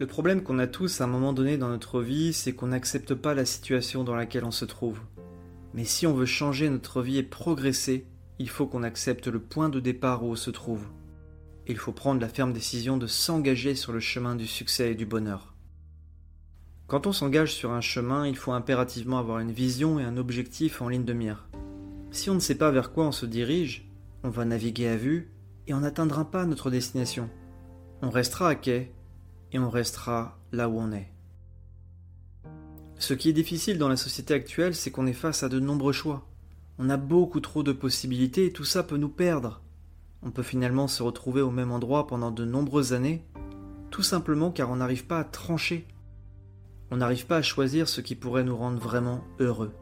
Le problème qu'on a tous à un moment donné dans notre vie, c'est qu'on n'accepte pas la situation dans laquelle on se trouve. Mais si on veut changer notre vie et progresser, il faut qu'on accepte le point de départ où on se trouve. Il faut prendre la ferme décision de s'engager sur le chemin du succès et du bonheur. Quand on s'engage sur un chemin, il faut impérativement avoir une vision et un objectif en ligne de mire. Si on ne sait pas vers quoi on se dirige, on va naviguer à vue et on n'atteindra pas notre destination. On restera à quai et on restera là où on est. Ce qui est difficile dans la société actuelle, c'est qu'on est face à de nombreux choix. On a beaucoup trop de possibilités et tout ça peut nous perdre. On peut finalement se retrouver au même endroit pendant de nombreuses années, tout simplement car on n'arrive pas à trancher. On n'arrive pas à choisir ce qui pourrait nous rendre vraiment heureux.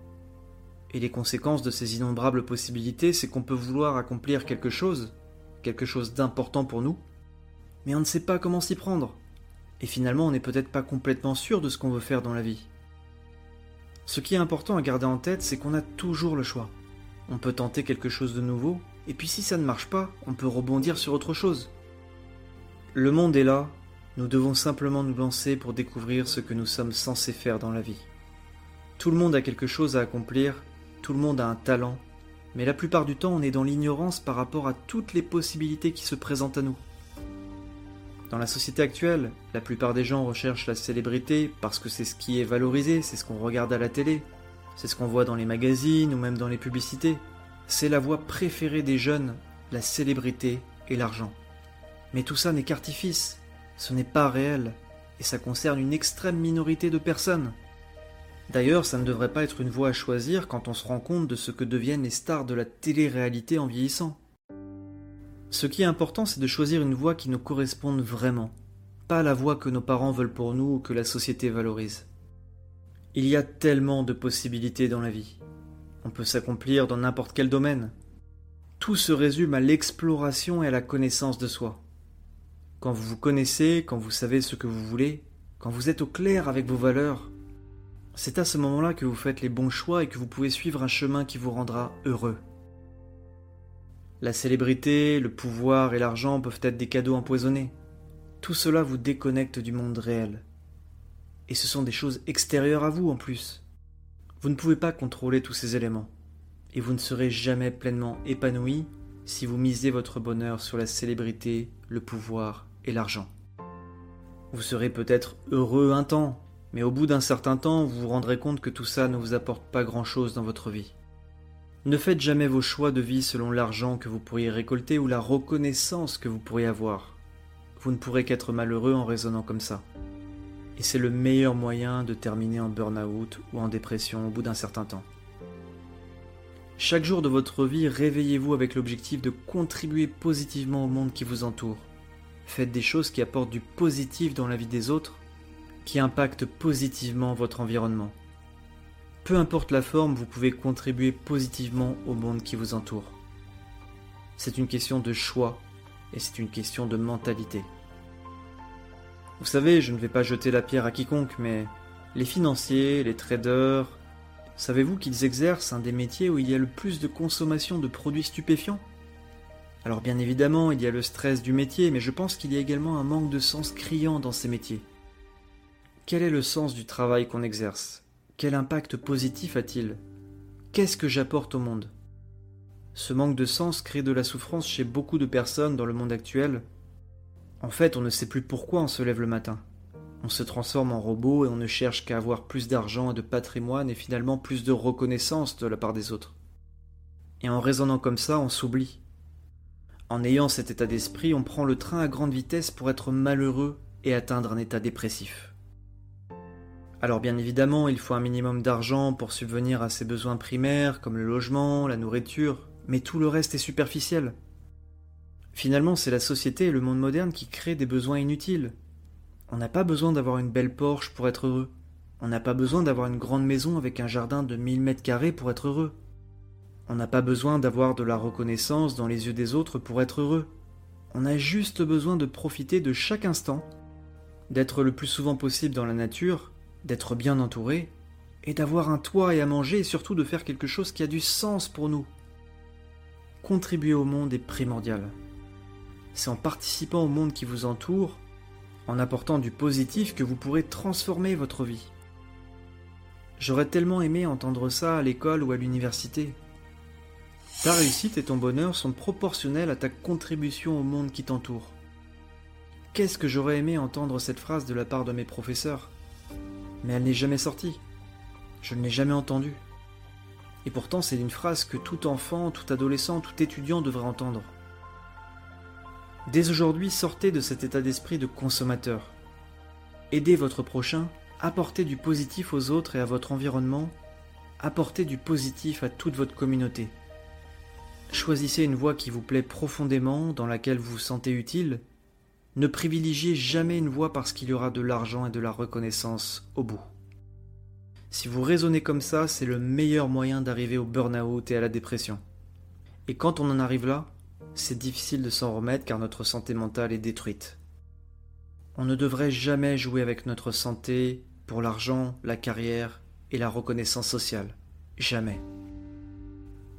Et les conséquences de ces innombrables possibilités, c'est qu'on peut vouloir accomplir quelque chose, quelque chose d'important pour nous, mais on ne sait pas comment s'y prendre. Et finalement, on n'est peut-être pas complètement sûr de ce qu'on veut faire dans la vie. Ce qui est important à garder en tête, c'est qu'on a toujours le choix. On peut tenter quelque chose de nouveau, et puis si ça ne marche pas, on peut rebondir sur autre chose. Le monde est là, nous devons simplement nous lancer pour découvrir ce que nous sommes censés faire dans la vie. Tout le monde a quelque chose à accomplir, tout le monde a un talent, mais la plupart du temps on est dans l'ignorance par rapport à toutes les possibilités qui se présentent à nous. Dans la société actuelle, la plupart des gens recherchent la célébrité parce que c'est ce qui est valorisé, c'est ce qu'on regarde à la télé, c'est ce qu'on voit dans les magazines ou même dans les publicités. C'est la voie préférée des jeunes, la célébrité et l'argent. Mais tout ça n'est qu'artifice, ce n'est pas réel, et ça concerne une extrême minorité de personnes. D'ailleurs, ça ne devrait pas être une voie à choisir quand on se rend compte de ce que deviennent les stars de la télé-réalité en vieillissant. Ce qui est important, c'est de choisir une voie qui nous corresponde vraiment, pas la voie que nos parents veulent pour nous ou que la société valorise. Il y a tellement de possibilités dans la vie. On peut s'accomplir dans n'importe quel domaine. Tout se résume à l'exploration et à la connaissance de soi. Quand vous vous connaissez, quand vous savez ce que vous voulez, quand vous êtes au clair avec vos valeurs, c'est à ce moment-là que vous faites les bons choix et que vous pouvez suivre un chemin qui vous rendra heureux. La célébrité, le pouvoir et l'argent peuvent être des cadeaux empoisonnés. Tout cela vous déconnecte du monde réel. Et ce sont des choses extérieures à vous en plus. Vous ne pouvez pas contrôler tous ces éléments. Et vous ne serez jamais pleinement épanoui si vous misez votre bonheur sur la célébrité, le pouvoir et l'argent. Vous serez peut-être heureux un temps, mais au bout d'un certain temps, vous vous rendrez compte que tout ça ne vous apporte pas grand-chose dans votre vie. Ne faites jamais vos choix de vie selon l'argent que vous pourriez récolter ou la reconnaissance que vous pourriez avoir. Vous ne pourrez qu'être malheureux en raisonnant comme ça. Et c'est le meilleur moyen de terminer en burn-out ou en dépression au bout d'un certain temps. Chaque jour de votre vie, réveillez-vous avec l'objectif de contribuer positivement au monde qui vous entoure. Faites des choses qui apportent du positif dans la vie des autres qui impacte positivement votre environnement. Peu importe la forme, vous pouvez contribuer positivement au monde qui vous entoure. C'est une question de choix et c'est une question de mentalité. Vous savez, je ne vais pas jeter la pierre à quiconque, mais les financiers, les traders, savez-vous qu'ils exercent un des métiers où il y a le plus de consommation de produits stupéfiants? Alors bien évidemment, il y a le stress du métier, mais je pense qu'il y a également un manque de sens criant dans ces métiers. Quel est le sens du travail qu'on exerce? Quel impact positif a-t-il? Qu'est-ce que j'apporte au monde? Ce manque de sens crée de la souffrance chez beaucoup de personnes dans le monde actuel. En fait, on ne sait plus pourquoi on se lève le matin. On se transforme en robot et on ne cherche qu'à avoir plus d'argent et de patrimoine et finalement plus de reconnaissance de la part des autres. Et en raisonnant comme ça, on s'oublie. En ayant cet état d'esprit, on prend le train à grande vitesse pour être malheureux et atteindre un état dépressif. Alors bien évidemment, il faut un minimum d'argent pour subvenir à ses besoins primaires comme le logement, la nourriture, mais tout le reste est superficiel. Finalement, c'est la société et le monde moderne qui créent des besoins inutiles. On n'a pas besoin d'avoir une belle Porsche pour être heureux. On n'a pas besoin d'avoir une grande maison avec un jardin de 1000 mètres carrés pour être heureux. On n'a pas besoin d'avoir de la reconnaissance dans les yeux des autres pour être heureux. On a juste besoin de profiter de chaque instant, d'être le plus souvent possible dans la nature d'être bien entouré, et d'avoir un toit et à manger, et surtout de faire quelque chose qui a du sens pour nous. Contribuer au monde est primordial. C'est en participant au monde qui vous entoure, en apportant du positif que vous pourrez transformer votre vie. J'aurais tellement aimé entendre ça à l'école ou à l'université. Ta réussite et ton bonheur sont proportionnels à ta contribution au monde qui t'entoure. Qu'est-ce que j'aurais aimé entendre cette phrase de la part de mes professeurs? Mais elle n'est jamais sortie. Je ne l'ai jamais entendue. Et pourtant c'est une phrase que tout enfant, tout adolescent, tout étudiant devrait entendre. Dès aujourd'hui, sortez de cet état d'esprit de consommateur. Aidez votre prochain, apportez du positif aux autres et à votre environnement, apportez du positif à toute votre communauté. Choisissez une voie qui vous plaît profondément, dans laquelle vous vous sentez utile. Ne privilégiez jamais une voie parce qu'il y aura de l'argent et de la reconnaissance au bout. Si vous raisonnez comme ça, c'est le meilleur moyen d'arriver au burn-out et à la dépression. Et quand on en arrive là, c'est difficile de s'en remettre car notre santé mentale est détruite. On ne devrait jamais jouer avec notre santé pour l'argent, la carrière et la reconnaissance sociale. Jamais.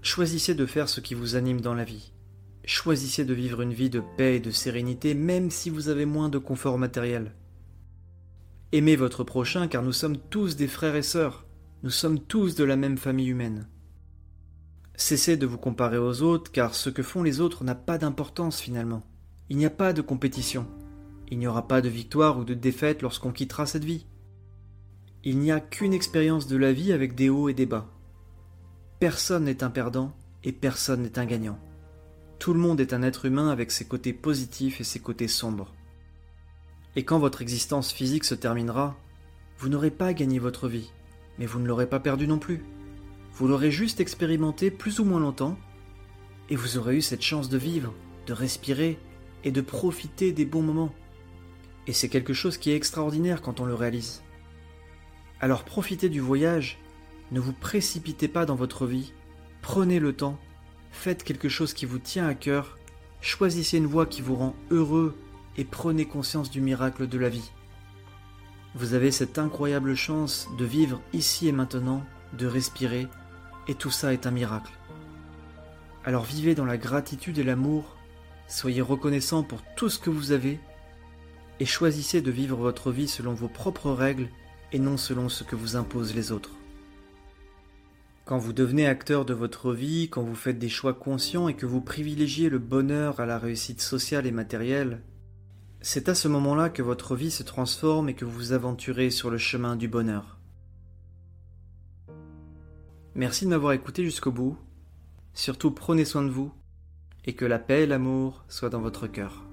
Choisissez de faire ce qui vous anime dans la vie. Choisissez de vivre une vie de paix et de sérénité même si vous avez moins de confort matériel. Aimez votre prochain car nous sommes tous des frères et sœurs. Nous sommes tous de la même famille humaine. Cessez de vous comparer aux autres car ce que font les autres n'a pas d'importance finalement. Il n'y a pas de compétition. Il n'y aura pas de victoire ou de défaite lorsqu'on quittera cette vie. Il n'y a qu'une expérience de la vie avec des hauts et des bas. Personne n'est un perdant et personne n'est un gagnant. Tout le monde est un être humain avec ses côtés positifs et ses côtés sombres. Et quand votre existence physique se terminera, vous n'aurez pas gagné votre vie, mais vous ne l'aurez pas perdue non plus. Vous l'aurez juste expérimenté plus ou moins longtemps, et vous aurez eu cette chance de vivre, de respirer et de profiter des bons moments. Et c'est quelque chose qui est extraordinaire quand on le réalise. Alors profitez du voyage ne vous précipitez pas dans votre vie, prenez le temps, faites quelque chose qui vous tient à cœur, choisissez une voie qui vous rend heureux et prenez conscience du miracle de la vie. Vous avez cette incroyable chance de vivre ici et maintenant, de respirer, et tout ça est un miracle. Alors vivez dans la gratitude et l'amour, soyez reconnaissant pour tout ce que vous avez, et choisissez de vivre votre vie selon vos propres règles et non selon ce que vous imposent les autres. Quand vous devenez acteur de votre vie, quand vous faites des choix conscients et que vous privilégiez le bonheur à la réussite sociale et matérielle, c'est à ce moment-là que votre vie se transforme et que vous vous aventurez sur le chemin du bonheur. Merci de m'avoir écouté jusqu'au bout. Surtout prenez soin de vous et que la paix et l'amour soient dans votre cœur.